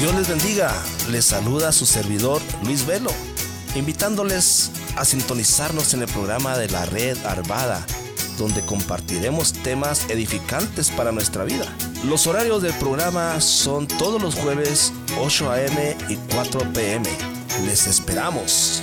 Dios les bendiga. Les saluda su servidor Luis Velo, invitándoles a sintonizarnos en el programa de la red Arvada, donde compartiremos temas edificantes para nuestra vida. Los horarios del programa son todos los jueves 8 a.m. y 4 p.m. Les esperamos.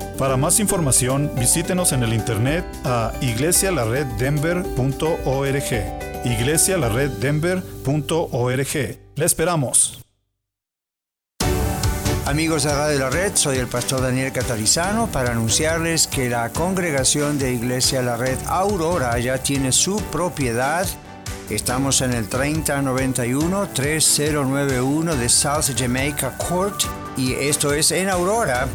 Para más información, visítenos en el internet a iglesialareddenver.org iglesialareddenver.org. Le esperamos. Amigos de Radio la Red, soy el pastor Daniel Catarizano para anunciarles que la congregación de Iglesia La Red Aurora ya tiene su propiedad. Estamos en el 3091-3091 de South Jamaica Court y esto es en Aurora,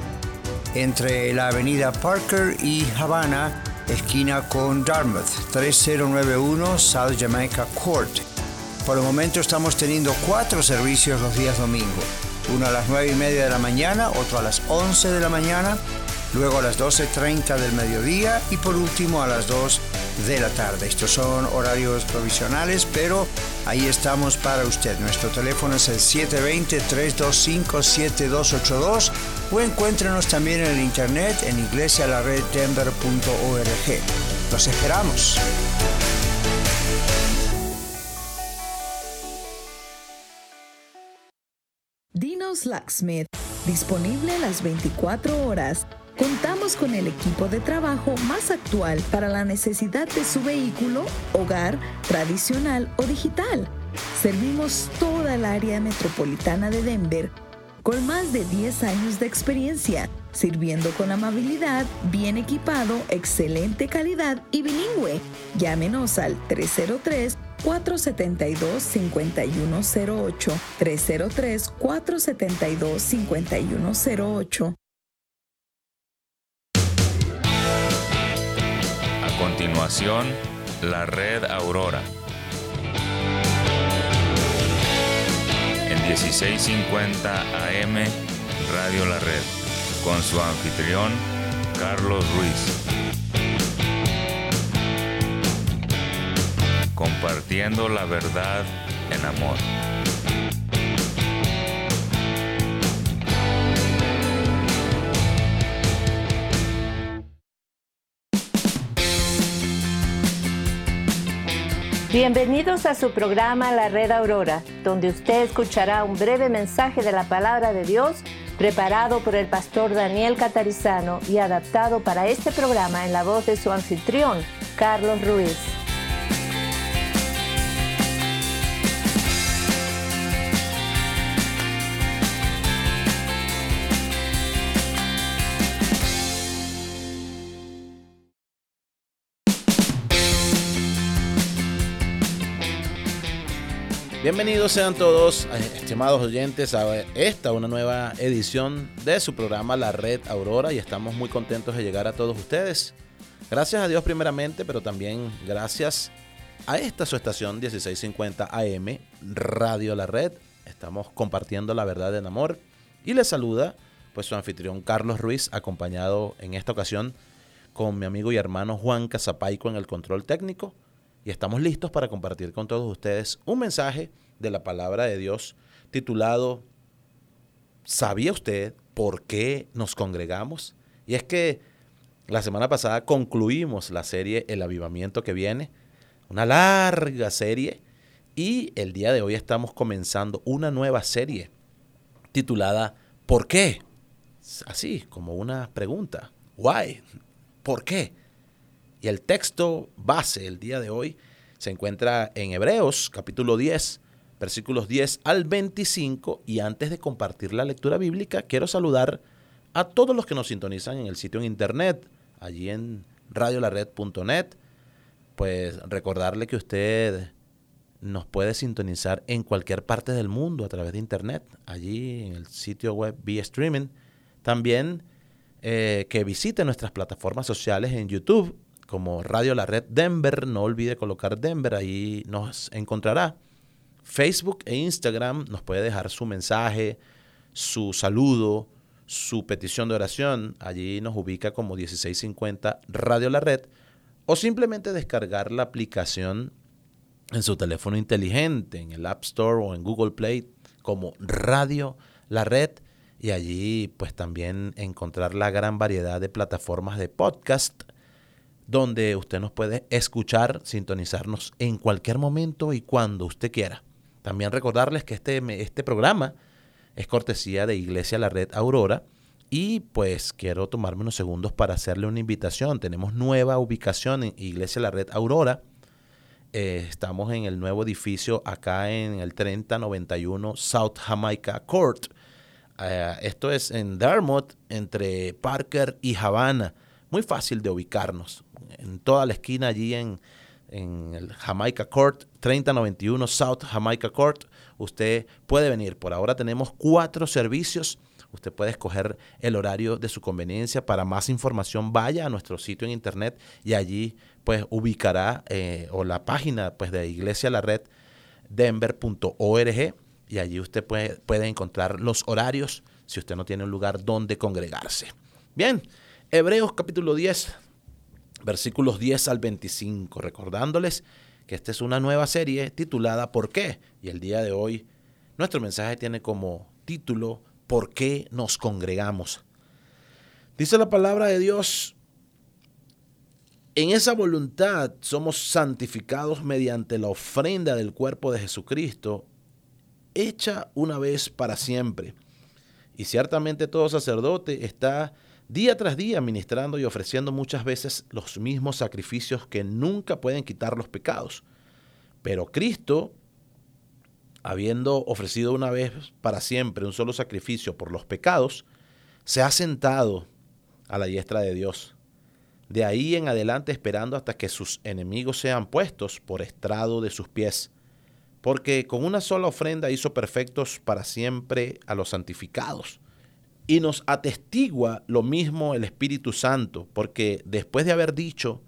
entre la avenida Parker y Havana esquina con Dartmouth, 3091 South Jamaica Court. Por el momento estamos teniendo cuatro servicios los días domingo. Uno a las 9 y media de la mañana, otro a las 11 de la mañana, luego a las 12.30 del mediodía y por último a las 2 de la tarde. Estos son horarios provisionales, pero ahí estamos para usted. Nuestro teléfono es el 720-325-7282 o encuéntrenos también en el internet en iglesialareddenver.org. Los esperamos. Dinos Locksmith, disponible las 24 horas. Contamos con el equipo de trabajo más actual para la necesidad de su vehículo, hogar, tradicional o digital. Servimos toda el área metropolitana de Denver con más de 10 años de experiencia, sirviendo con amabilidad, bien equipado, excelente calidad y bilingüe. Llámenos al 303 472-5108. 303-472-5108. Continuación, la red Aurora. En 1650 AM, Radio La Red, con su anfitrión, Carlos Ruiz. compartiendo la verdad en amor. Bienvenidos a su programa La Red Aurora, donde usted escuchará un breve mensaje de la palabra de Dios preparado por el pastor Daniel Catarizano y adaptado para este programa en la voz de su anfitrión, Carlos Ruiz. Bienvenidos sean todos, eh, estimados oyentes, a esta, una nueva edición de su programa La Red Aurora y estamos muy contentos de llegar a todos ustedes. Gracias a Dios primeramente, pero también gracias a esta su estación 1650 AM, Radio La Red. Estamos compartiendo la verdad en amor. Y les saluda pues su anfitrión Carlos Ruiz, acompañado en esta ocasión con mi amigo y hermano Juan Casapaico en el control técnico. Y estamos listos para compartir con todos ustedes un mensaje de la palabra de Dios titulado ¿Sabía usted por qué nos congregamos? Y es que la semana pasada concluimos la serie El Avivamiento que viene, una larga serie, y el día de hoy estamos comenzando una nueva serie titulada ¿Por qué? Así, como una pregunta. ¿Why? ¿Por qué? Y el texto base el día de hoy se encuentra en Hebreos capítulo 10, versículos 10 al 25. Y antes de compartir la lectura bíblica, quiero saludar a todos los que nos sintonizan en el sitio en internet, allí en radiolared.net. Pues recordarle que usted nos puede sintonizar en cualquier parte del mundo a través de internet, allí en el sitio web vía streaming. También eh, que visite nuestras plataformas sociales en YouTube como Radio La Red Denver. No olvide colocar Denver, ahí nos encontrará. Facebook e Instagram nos puede dejar su mensaje, su saludo, su petición de oración. Allí nos ubica como 1650 Radio La Red. O simplemente descargar la aplicación en su teléfono inteligente, en el App Store o en Google Play como Radio La Red. Y allí pues también encontrar la gran variedad de plataformas de podcast donde usted nos puede escuchar, sintonizarnos en cualquier momento y cuando usted quiera. También recordarles que este, este programa es cortesía de Iglesia La Red Aurora. Y pues quiero tomarme unos segundos para hacerle una invitación. Tenemos nueva ubicación en Iglesia La Red Aurora. Eh, estamos en el nuevo edificio acá en el 3091 South Jamaica Court. Eh, esto es en Dartmouth, entre Parker y Havana. Muy fácil de ubicarnos. En toda la esquina allí en, en el Jamaica Court, 3091 South Jamaica Court. Usted puede venir. Por ahora tenemos cuatro servicios. Usted puede escoger el horario de su conveniencia. Para más información, vaya a nuestro sitio en internet y allí pues ubicará eh, o la página pues de Iglesia La Red denver.org y allí usted puede, puede encontrar los horarios si usted no tiene un lugar donde congregarse. Bien, Hebreos capítulo 10, versículos 10 al 25, recordándoles que esta es una nueva serie titulada ¿Por qué? Y el día de hoy nuestro mensaje tiene como título ¿Por qué nos congregamos? Dice la palabra de Dios, en esa voluntad somos santificados mediante la ofrenda del cuerpo de Jesucristo, hecha una vez para siempre. Y ciertamente todo sacerdote está día tras día ministrando y ofreciendo muchas veces los mismos sacrificios que nunca pueden quitar los pecados. Pero Cristo, habiendo ofrecido una vez para siempre un solo sacrificio por los pecados, se ha sentado a la diestra de Dios. De ahí en adelante esperando hasta que sus enemigos sean puestos por estrado de sus pies. Porque con una sola ofrenda hizo perfectos para siempre a los santificados y nos atestigua lo mismo el Espíritu Santo, porque después de haber dicho,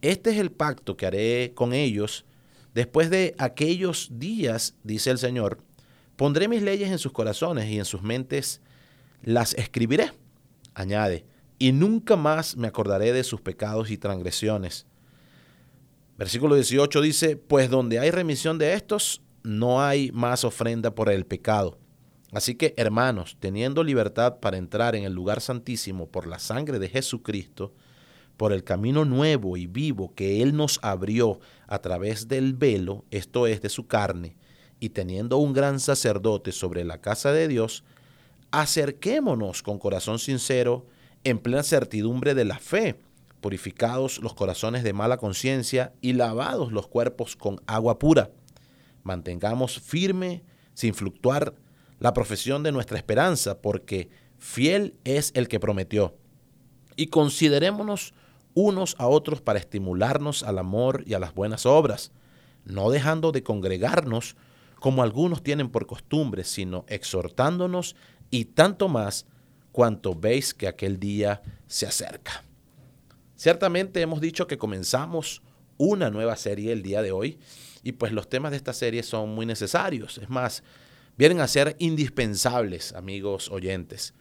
este es el pacto que haré con ellos, después de aquellos días, dice el Señor, pondré mis leyes en sus corazones y en sus mentes las escribiré. Añade, y nunca más me acordaré de sus pecados y transgresiones. Versículo 18 dice, pues donde hay remisión de estos, no hay más ofrenda por el pecado Así que, hermanos, teniendo libertad para entrar en el lugar santísimo por la sangre de Jesucristo, por el camino nuevo y vivo que Él nos abrió a través del velo, esto es de su carne, y teniendo un gran sacerdote sobre la casa de Dios, acerquémonos con corazón sincero, en plena certidumbre de la fe, purificados los corazones de mala conciencia y lavados los cuerpos con agua pura. Mantengamos firme, sin fluctuar, la profesión de nuestra esperanza, porque fiel es el que prometió. Y considerémonos unos a otros para estimularnos al amor y a las buenas obras, no dejando de congregarnos como algunos tienen por costumbre, sino exhortándonos y tanto más cuanto veis que aquel día se acerca. Ciertamente hemos dicho que comenzamos una nueva serie el día de hoy y pues los temas de esta serie son muy necesarios. Es más, vienen a ser indispensables, amigos oyentes.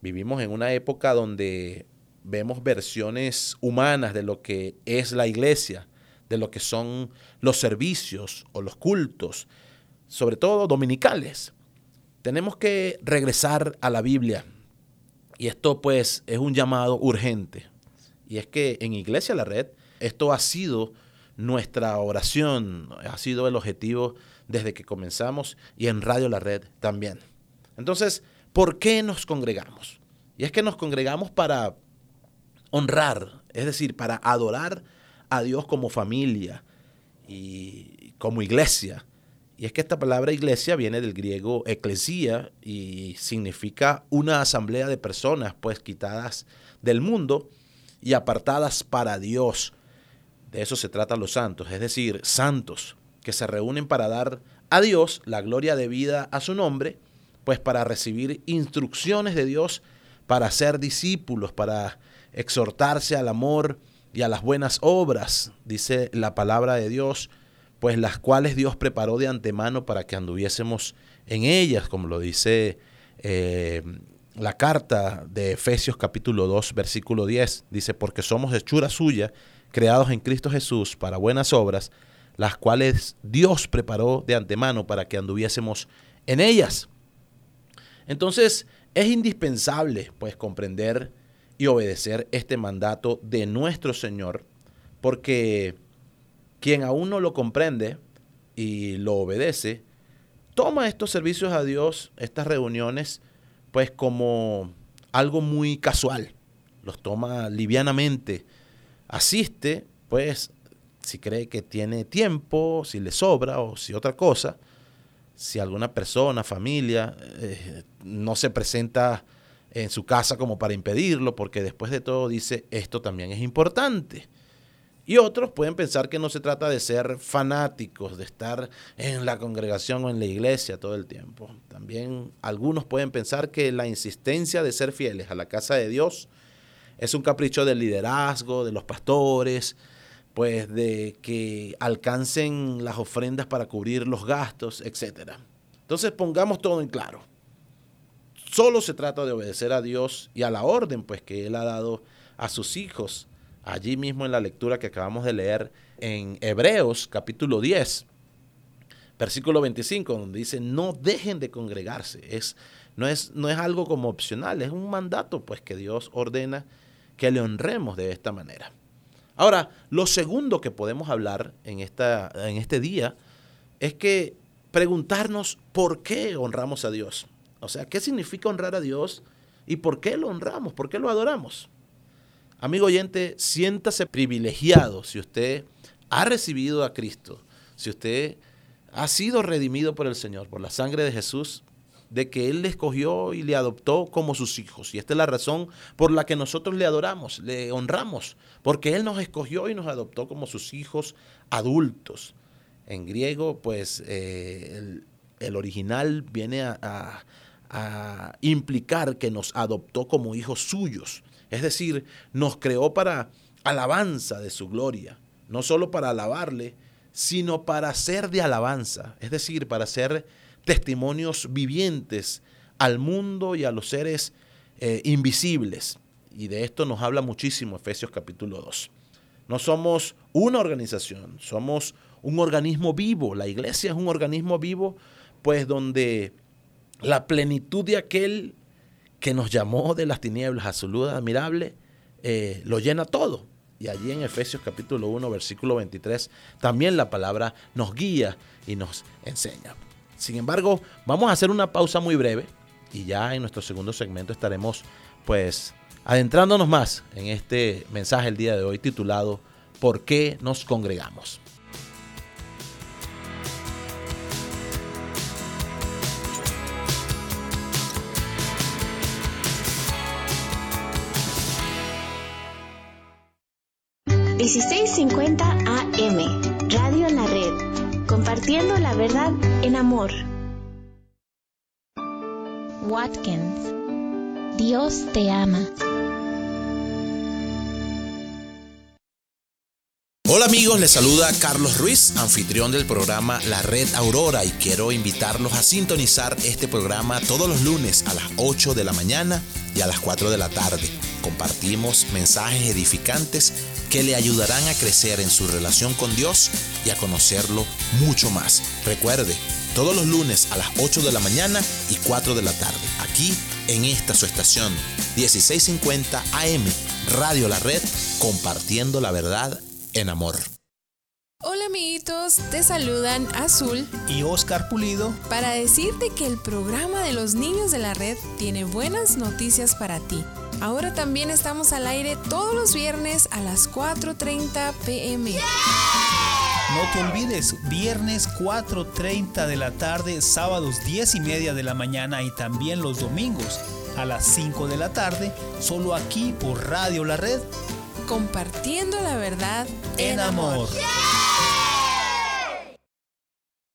Vivimos en una época donde vemos versiones humanas de lo que es la iglesia, de lo que son los servicios o los cultos, sobre todo dominicales. Tenemos que regresar a la Biblia. Y esto pues es un llamado urgente. Y es que en Iglesia La Red esto ha sido nuestra oración, ha sido el objetivo desde que comenzamos y en Radio La Red también. Entonces, ¿por qué nos congregamos? Y es que nos congregamos para honrar, es decir, para adorar a Dios como familia y como iglesia. Y es que esta palabra iglesia viene del griego eclesía y significa una asamblea de personas pues quitadas del mundo y apartadas para Dios. De eso se trata los santos, es decir, santos que se reúnen para dar a Dios la gloria de vida a su nombre, pues para recibir instrucciones de Dios, para ser discípulos, para exhortarse al amor y a las buenas obras, dice la palabra de Dios, pues las cuales Dios preparó de antemano para que anduviésemos en ellas, como lo dice eh, la carta de Efesios capítulo 2, versículo 10. Dice, porque somos hechura suya, creados en Cristo Jesús para buenas obras, las cuales Dios preparó de antemano para que anduviésemos en ellas. Entonces, es indispensable pues comprender y obedecer este mandato de nuestro Señor, porque quien aún no lo comprende y lo obedece, toma estos servicios a Dios, estas reuniones, pues como algo muy casual, los toma livianamente, asiste, pues si cree que tiene tiempo, si le sobra o si otra cosa, si alguna persona, familia, eh, no se presenta en su casa como para impedirlo, porque después de todo dice, esto también es importante. Y otros pueden pensar que no se trata de ser fanáticos, de estar en la congregación o en la iglesia todo el tiempo. También algunos pueden pensar que la insistencia de ser fieles a la casa de Dios es un capricho del liderazgo, de los pastores, pues de que alcancen las ofrendas para cubrir los gastos, etc. Entonces pongamos todo en claro. Solo se trata de obedecer a Dios y a la orden pues que Él ha dado a sus hijos. Allí mismo en la lectura que acabamos de leer en Hebreos capítulo 10, versículo 25, donde dice, no dejen de congregarse. Es, no, es, no es algo como opcional, es un mandato pues que Dios ordena que le honremos de esta manera. Ahora, lo segundo que podemos hablar en, esta, en este día es que preguntarnos por qué honramos a Dios. O sea, ¿qué significa honrar a Dios y por qué lo honramos? ¿Por qué lo adoramos? Amigo oyente, siéntase privilegiado si usted ha recibido a Cristo, si usted ha sido redimido por el Señor, por la sangre de Jesús, de que Él le escogió y le adoptó como sus hijos. Y esta es la razón por la que nosotros le adoramos, le honramos, porque Él nos escogió y nos adoptó como sus hijos adultos. En griego, pues eh, el, original viene a, a implicar que nos adoptó como hijos suyos. Es decir, nos creó para alabanza de su gloria, no solo para alabarle, sino para ser de alabanza, es decir, para ser testimonios vivientes al mundo y a los seres eh, invisibles. Y de esto nos habla muchísimo Efesios capítulo 2. No somos una organización, somos un organismo vivo. La iglesia es un organismo vivo, pues donde la plenitud de aquel que nos llamó de las tinieblas a su luz admirable, eh, lo llena todo. Y allí en Efesios capítulo 1, versículo 23, también la palabra nos guía y nos enseña. Sin embargo, vamos a hacer una pausa muy breve y ya en nuestro segundo segmento estaremos pues adentrándonos más en este mensaje el día de hoy titulado ¿Por qué nos congregamos? ...1650 AM... Radio en la Red... ...compartiendo la verdad en amor... Watkins... Dios te ama... Hola amigos, les saluda Carlos Ruiz, anfitrión del programa La Red Aurora y quiero invitarlos a sintonizar este programa todos los lunes a las 8 de la mañana y a las 4 de la tarde. Compartimos mensajes edificantes que le ayudarán a crecer en su relación con Dios y a conocerlo mucho más. Recuerde, todos los lunes a las 8 de la mañana y 4 de la tarde, aquí en esta su estación 1650 AM, Radio La Red, compartiendo la verdad en amor. Hola amiguitos, te saludan Azul y Oscar Pulido para decirte que el programa de los niños de la red tiene buenas noticias para ti. Ahora también estamos al aire todos los viernes a las 4.30 pm. No te olvides, viernes 4.30 de la tarde, sábados 10 y media de la mañana y también los domingos a las 5 de la tarde, solo aquí por Radio La Red compartiendo la verdad en, amor.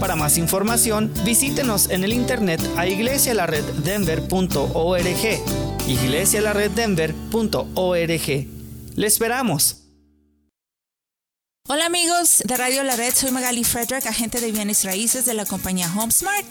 Para más información, visítenos en el internet a iglesialareddenver.org. iglesialareddenver.org. Le esperamos. Hola amigos de Radio La Red, soy Magali Frederick, agente de bienes raíces de la compañía HomeSmart,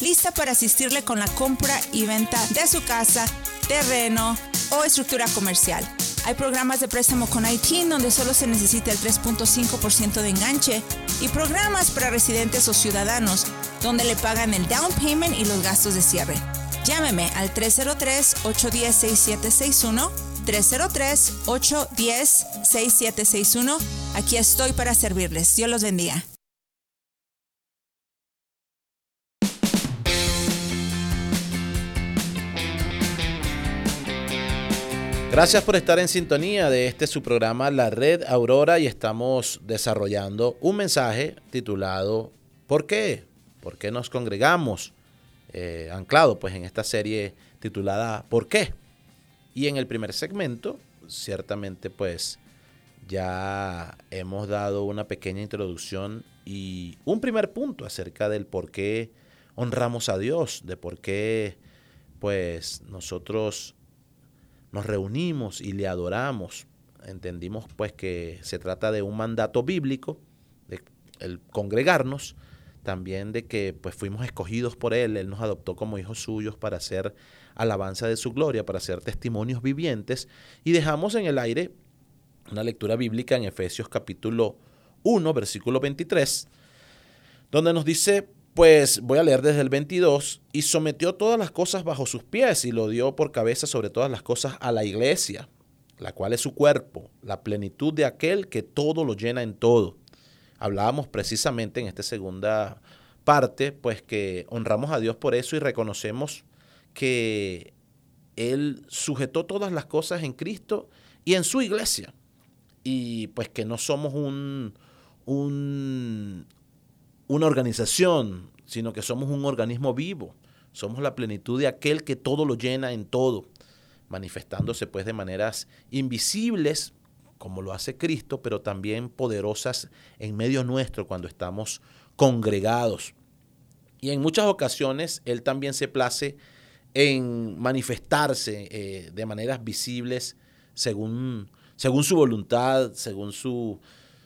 lista para asistirle con la compra y venta de su casa, terreno o estructura comercial. Hay programas de préstamo con IT donde solo se necesita el 3.5% de enganche y programas para residentes o ciudadanos donde le pagan el down payment y los gastos de cierre. Llámeme al 303-810-6761. 303-810-6761. Aquí estoy para servirles. Dios los bendiga. Gracias por estar en sintonía de este su programa La Red Aurora y estamos desarrollando un mensaje titulado ¿Por qué? ¿Por qué nos congregamos? Eh, anclado pues en esta serie titulada ¿Por qué? Y en el primer segmento, ciertamente pues ya hemos dado una pequeña introducción y un primer punto acerca del por qué honramos a Dios, de por qué pues nosotros nos reunimos y le adoramos. Entendimos pues que se trata de un mandato bíblico, de el congregarnos, también de que pues fuimos escogidos por Él, Él nos adoptó como hijos suyos para hacer alabanza de su gloria, para ser testimonios vivientes y dejamos en el aire una lectura bíblica en Efesios capítulo 1, versículo 23, donde nos dice, pues voy a leer desde el 22, y sometió todas las cosas bajo sus pies y lo dio por cabeza sobre todas las cosas a la iglesia, la cual es su cuerpo, la plenitud de aquel que todo lo llena en todo. Hablábamos precisamente en esta segunda parte, pues que honramos a Dios por eso y reconocemos que Él sujetó todas las cosas en Cristo y en su iglesia. Y pues que no somos un, un, una organización, sino que somos un organismo vivo. Somos la plenitud de aquel que todo lo llena en todo, manifestándose pues de maneras invisibles como lo hace Cristo, pero también poderosas en medio nuestro cuando estamos congregados. Y en muchas ocasiones Él también se place en manifestarse eh, de maneras visibles según, según su voluntad, según su,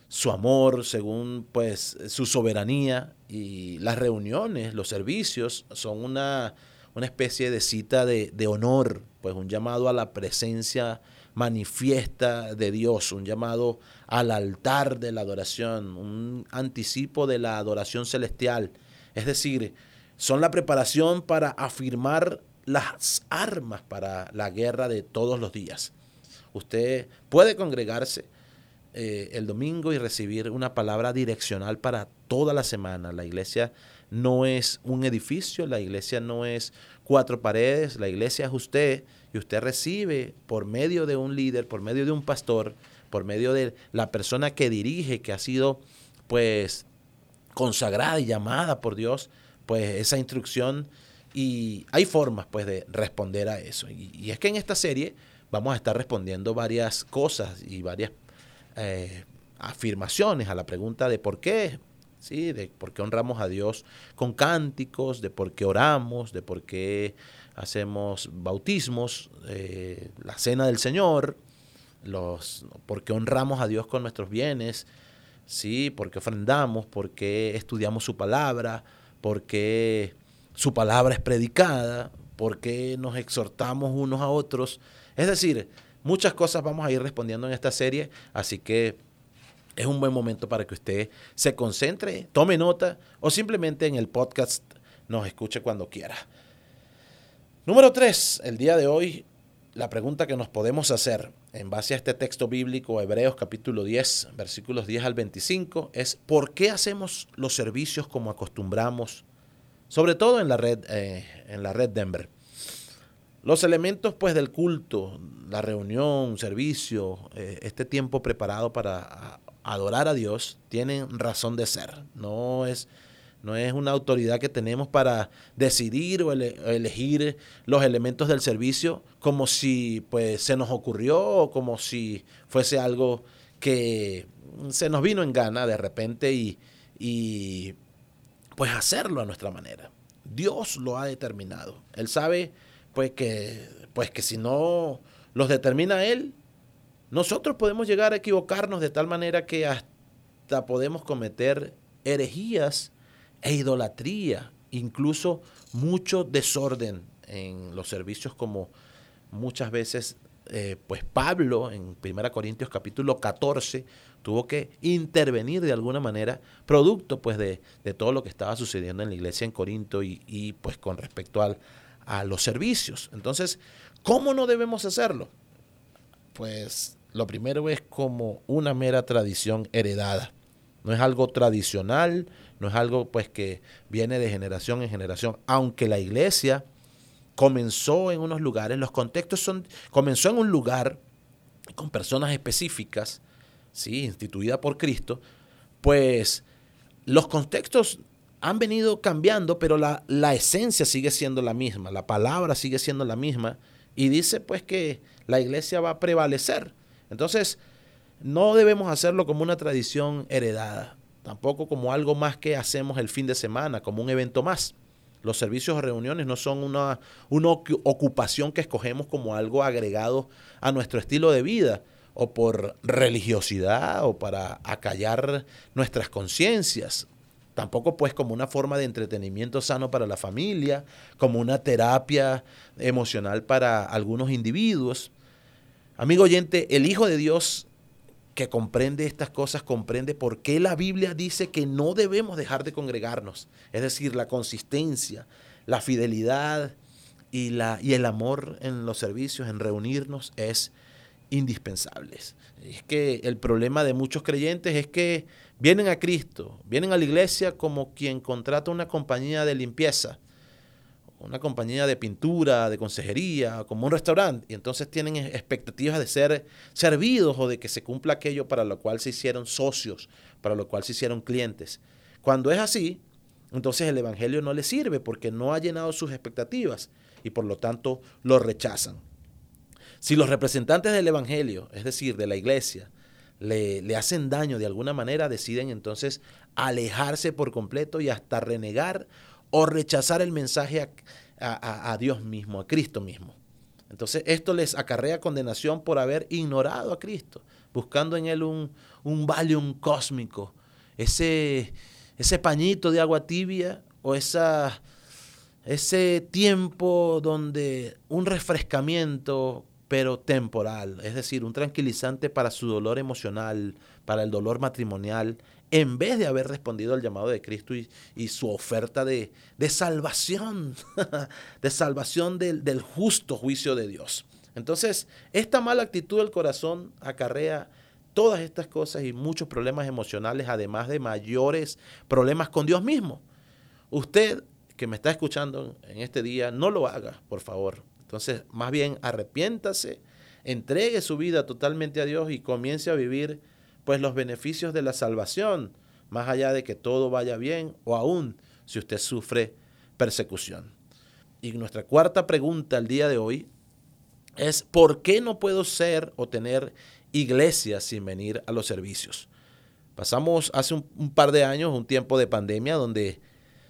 su amor, según pues su soberanía. Y las reuniones, los servicios son una, una especie de cita de, de honor, pues un llamado a la presencia manifiesta de Dios, un llamado al altar de la adoración, un anticipo de la adoración celestial. Es decir, son la preparación para afirmar las armas para la guerra de todos los días. Usted puede congregarse eh, el domingo y recibir una palabra direccional para toda la semana. La iglesia no es un edificio, la iglesia no es cuatro paredes, la iglesia es usted y usted recibe por medio de un líder, por medio de un pastor, por medio de la persona que dirige, que ha sido pues consagrada y llamada por Dios, pues esa instrucción y hay formas pues de responder a eso. Y, es que en esta serie vamos a estar respondiendo varias cosas y varias eh, afirmaciones a la pregunta de por qué, ¿sí? de por qué honramos a Dios con cánticos, de por qué oramos, de por qué hacemos bautismos, eh, la cena del Señor, los, por qué honramos a Dios con nuestros bienes, ¿sí? por qué ofrendamos, por qué estudiamos su palabra, por qué su palabra es predicada, por qué nos exhortamos unos a otros. Es decir, muchas cosas vamos a ir respondiendo en esta serie, así que es un buen momento para que usted se concentre, tome nota o simplemente en el podcast nos escuche cuando quiera. Número tres, el día de hoy, la pregunta que nos podemos hacer en base a este texto bíblico, Hebreos capítulo 10, versículos 10 al 25, es ¿por qué hacemos los servicios como acostumbramos? Sobre todo en la red, eh, en la red Denver. Los elementos pues del culto, la reunión, servicio, eh, este tiempo preparado para adorar a Dios, tienen razón de ser. No es no es una autoridad que tenemos para decidir o, elegir los elementos del servicio como si pues se nos ocurrió o como si fuese algo que se nos vino en gana de repente y, y pues hacerlo a nuestra manera. Dios lo ha determinado. Él sabe pues que pues que si no los determina él, nosotros podemos llegar a equivocarnos de tal manera que hasta podemos cometer herejías e idolatría, incluso mucho desorden en los servicios como muchas veces eh, pues Pablo en 1 Corintios capítulo 14 tuvo que intervenir de alguna manera producto pues de, todo lo que estaba sucediendo en la iglesia en Corinto y, pues con respecto al, a los servicios. Entonces, ¿cómo no debemos hacerlo? Pues lo primero es como una mera tradición heredada. No es algo tradicional, no es algo pues que viene de generación en generación, aunque la iglesia comenzó en unos lugares, los contextos son, comenzó en un lugar con personas específicas, ¿sí? instituida por Cristo, pues los contextos han venido cambiando, pero la, la esencia sigue siendo la misma, la palabra sigue siendo la misma, y dice pues que la iglesia va a prevalecer. Entonces, no debemos hacerlo como una tradición heredada tampoco como algo más que hacemos el fin de semana, como un evento más. Los servicios o reuniones no son una, una ocupación que escogemos como algo agregado a nuestro estilo de vida o por religiosidad o para acallar nuestras conciencias. Tampoco pues como una forma de entretenimiento sano para la familia, como una terapia emocional para algunos individuos. Amigo oyente, el Hijo de Dios que comprende estas cosas, comprende por qué la Biblia dice que no debemos dejar de congregarnos. Es decir, la consistencia, la fidelidad y, la, y el amor en los servicios, en reunirnos, es indispensable. Es que el problema de muchos creyentes es que vienen a Cristo, vienen a la iglesia como quien contrata una compañía de limpieza una compañía de pintura, de consejería, como un restaurante, y entonces tienen expectativas de ser servidos o de que se cumpla aquello para lo cual se hicieron socios, para lo cual se hicieron clientes. Cuando es así, entonces el Evangelio no les sirve porque no ha llenado sus expectativas y por lo tanto lo rechazan. Si los representantes del Evangelio, es decir, de la iglesia, le, le hacen daño de alguna manera, deciden entonces alejarse por completo y hasta renegar o rechazar el mensaje a, Dios mismo, a Cristo mismo. Entonces esto les acarrea condenación por haber ignorado a Cristo, buscando en Él un, un valium cósmico, ese, ese pañito de agua tibia o esa, ese tiempo donde un refrescamiento pero temporal, es decir, un tranquilizante para su dolor emocional, para el dolor matrimonial, en vez de haber respondido al llamado de Cristo y, su oferta de, salvación, de salvación del, justo juicio de Dios. Entonces, esta mala actitud del corazón acarrea todas estas cosas y muchos problemas emocionales, además de mayores problemas con Dios mismo. Usted que me está escuchando en este día, no lo haga, por favor. Entonces, más bien arrepiéntase, entregue su vida totalmente a Dios y comience a vivir pues los beneficios de la salvación, más allá de que todo vaya bien o aún si usted sufre persecución. Y nuestra cuarta pregunta el día de hoy es ¿por qué no puedo ser o tener iglesia sin venir a los servicios? Pasamos hace un, par de años un tiempo de pandemia donde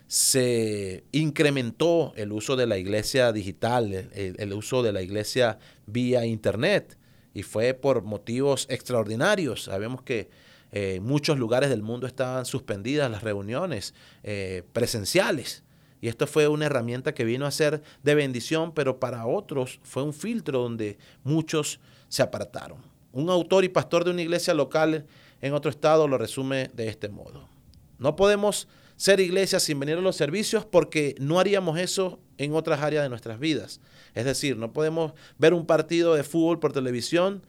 se incrementó el uso de la iglesia digital, el uso de la iglesia vía internet y fue por motivos extraordinarios. Sabemos que eh, muchos lugares del mundo estaban suspendidas las reuniones eh, presenciales. Y esto fue una herramienta que vino a ser de bendición, pero para otros fue un filtro donde muchos se apartaron. Un autor y pastor de una iglesia local en otro estado lo resume de este modo. No podemos ser iglesia sin venir a los servicios porque no haríamos eso en otras áreas de nuestras vidas. Es decir, no podemos ver un partido de fútbol por televisión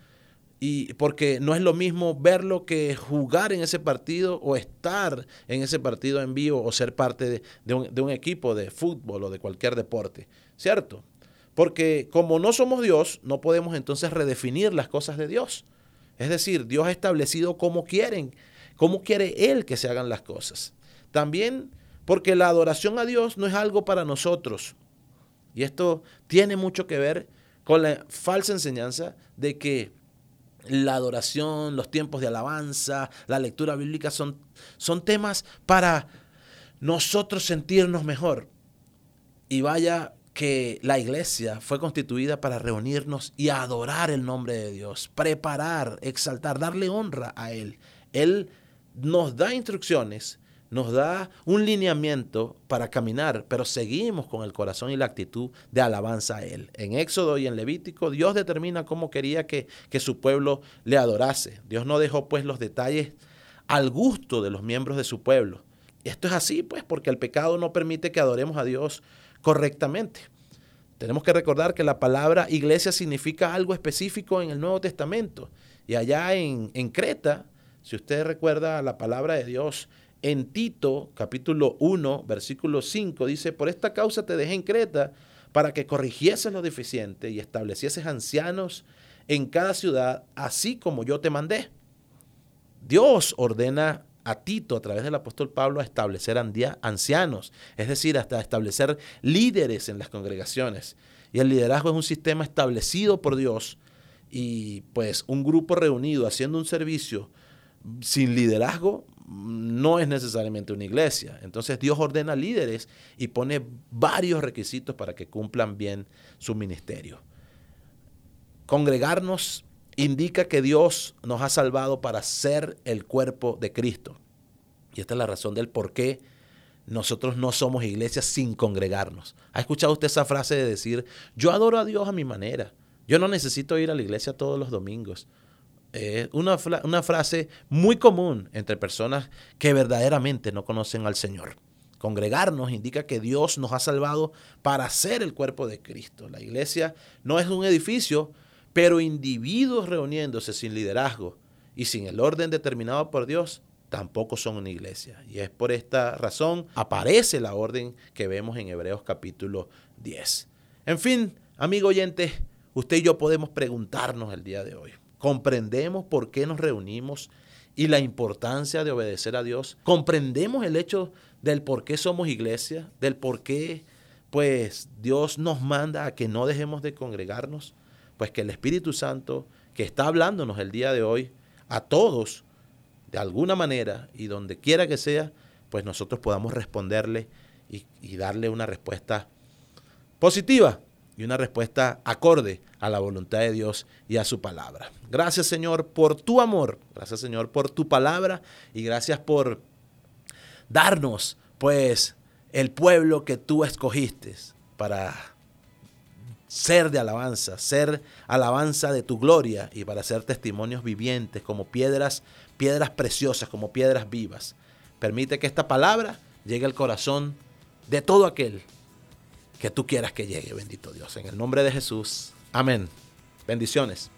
y porque no es lo mismo verlo que jugar en ese partido o estar en ese partido en vivo o ser parte de, un, de un equipo de fútbol o de cualquier deporte, ¿cierto? Porque como no somos Dios, no podemos entonces redefinir las cosas de Dios. Es decir, Dios ha establecido cómo quieren, cómo quiere Él que se hagan las cosas. También porque la adoración a Dios no es algo para nosotros. Y esto tiene mucho que ver con la falsa enseñanza de que la adoración, los tiempos de alabanza, la lectura bíblica son, son temas para nosotros sentirnos mejor. Y vaya que la iglesia fue constituida para reunirnos y adorar el nombre de Dios, preparar, exaltar, darle honra a Él. Él nos da instrucciones nos da un lineamiento para caminar, pero seguimos con el corazón y la actitud de alabanza a Él. En Éxodo y en Levítico, Dios determina cómo quería que, que su pueblo le adorase. Dios no dejó pues los detalles al gusto de los miembros de su pueblo. Esto es así, pues, porque el pecado no permite que adoremos a Dios correctamente. Tenemos que recordar que la palabra iglesia significa algo específico en el Nuevo Testamento. Y allá en, en Creta, si usted recuerda la palabra de Dios, en Tito capítulo 1, versículo 5 dice, por esta causa te dejé en Creta para que corrigieses lo deficiente y establecieses ancianos en cada ciudad, así como yo te mandé. Dios ordena a Tito a través del apóstol Pablo a establecer ancianos, es decir, hasta establecer líderes en las congregaciones. Y el liderazgo es un sistema establecido por Dios y pues un grupo reunido haciendo un servicio sin liderazgo no es necesariamente una iglesia. Entonces Dios ordena líderes y pone varios requisitos para que cumplan bien su ministerio. Congregarnos indica que Dios nos ha salvado para ser el cuerpo de Cristo. Y esta es la razón del por qué nosotros no somos iglesia sin congregarnos. ¿Ha escuchado usted esa frase de decir, yo adoro a Dios a mi manera? Yo no necesito ir a la iglesia todos los domingos es una, una frase muy común entre personas que verdaderamente no conocen al Señor. Congregarnos indica que Dios nos ha salvado para ser el cuerpo de Cristo. La iglesia no es un edificio, pero individuos reuniéndose sin liderazgo y sin el orden determinado por Dios tampoco son una iglesia. Y es por esta razón aparece la orden que vemos en Hebreos capítulo 10. En fin, amigo oyente, usted y yo podemos preguntarnos el día de hoy comprendemos por qué nos reunimos y la importancia de obedecer a Dios. Comprendemos el hecho del por qué somos iglesia, del por qué pues Dios nos manda a que no dejemos de congregarnos, pues que el Espíritu Santo que está hablándonos el día de hoy a todos de alguna manera y donde quiera que sea, pues nosotros podamos responderle y, y darle una respuesta positiva y una respuesta acorde a la voluntad de Dios y a su palabra. Gracias Señor por tu amor, gracias Señor por tu palabra y gracias por darnos pues el pueblo que tú escogiste para ser de alabanza, ser alabanza de tu gloria y para ser testimonios vivientes como piedras, piedras preciosas, como piedras vivas. Permite que esta palabra llegue al corazón de todo aquel que tú quieras que llegue, bendito Dios. En el nombre de Jesús. Amén. Bendiciones.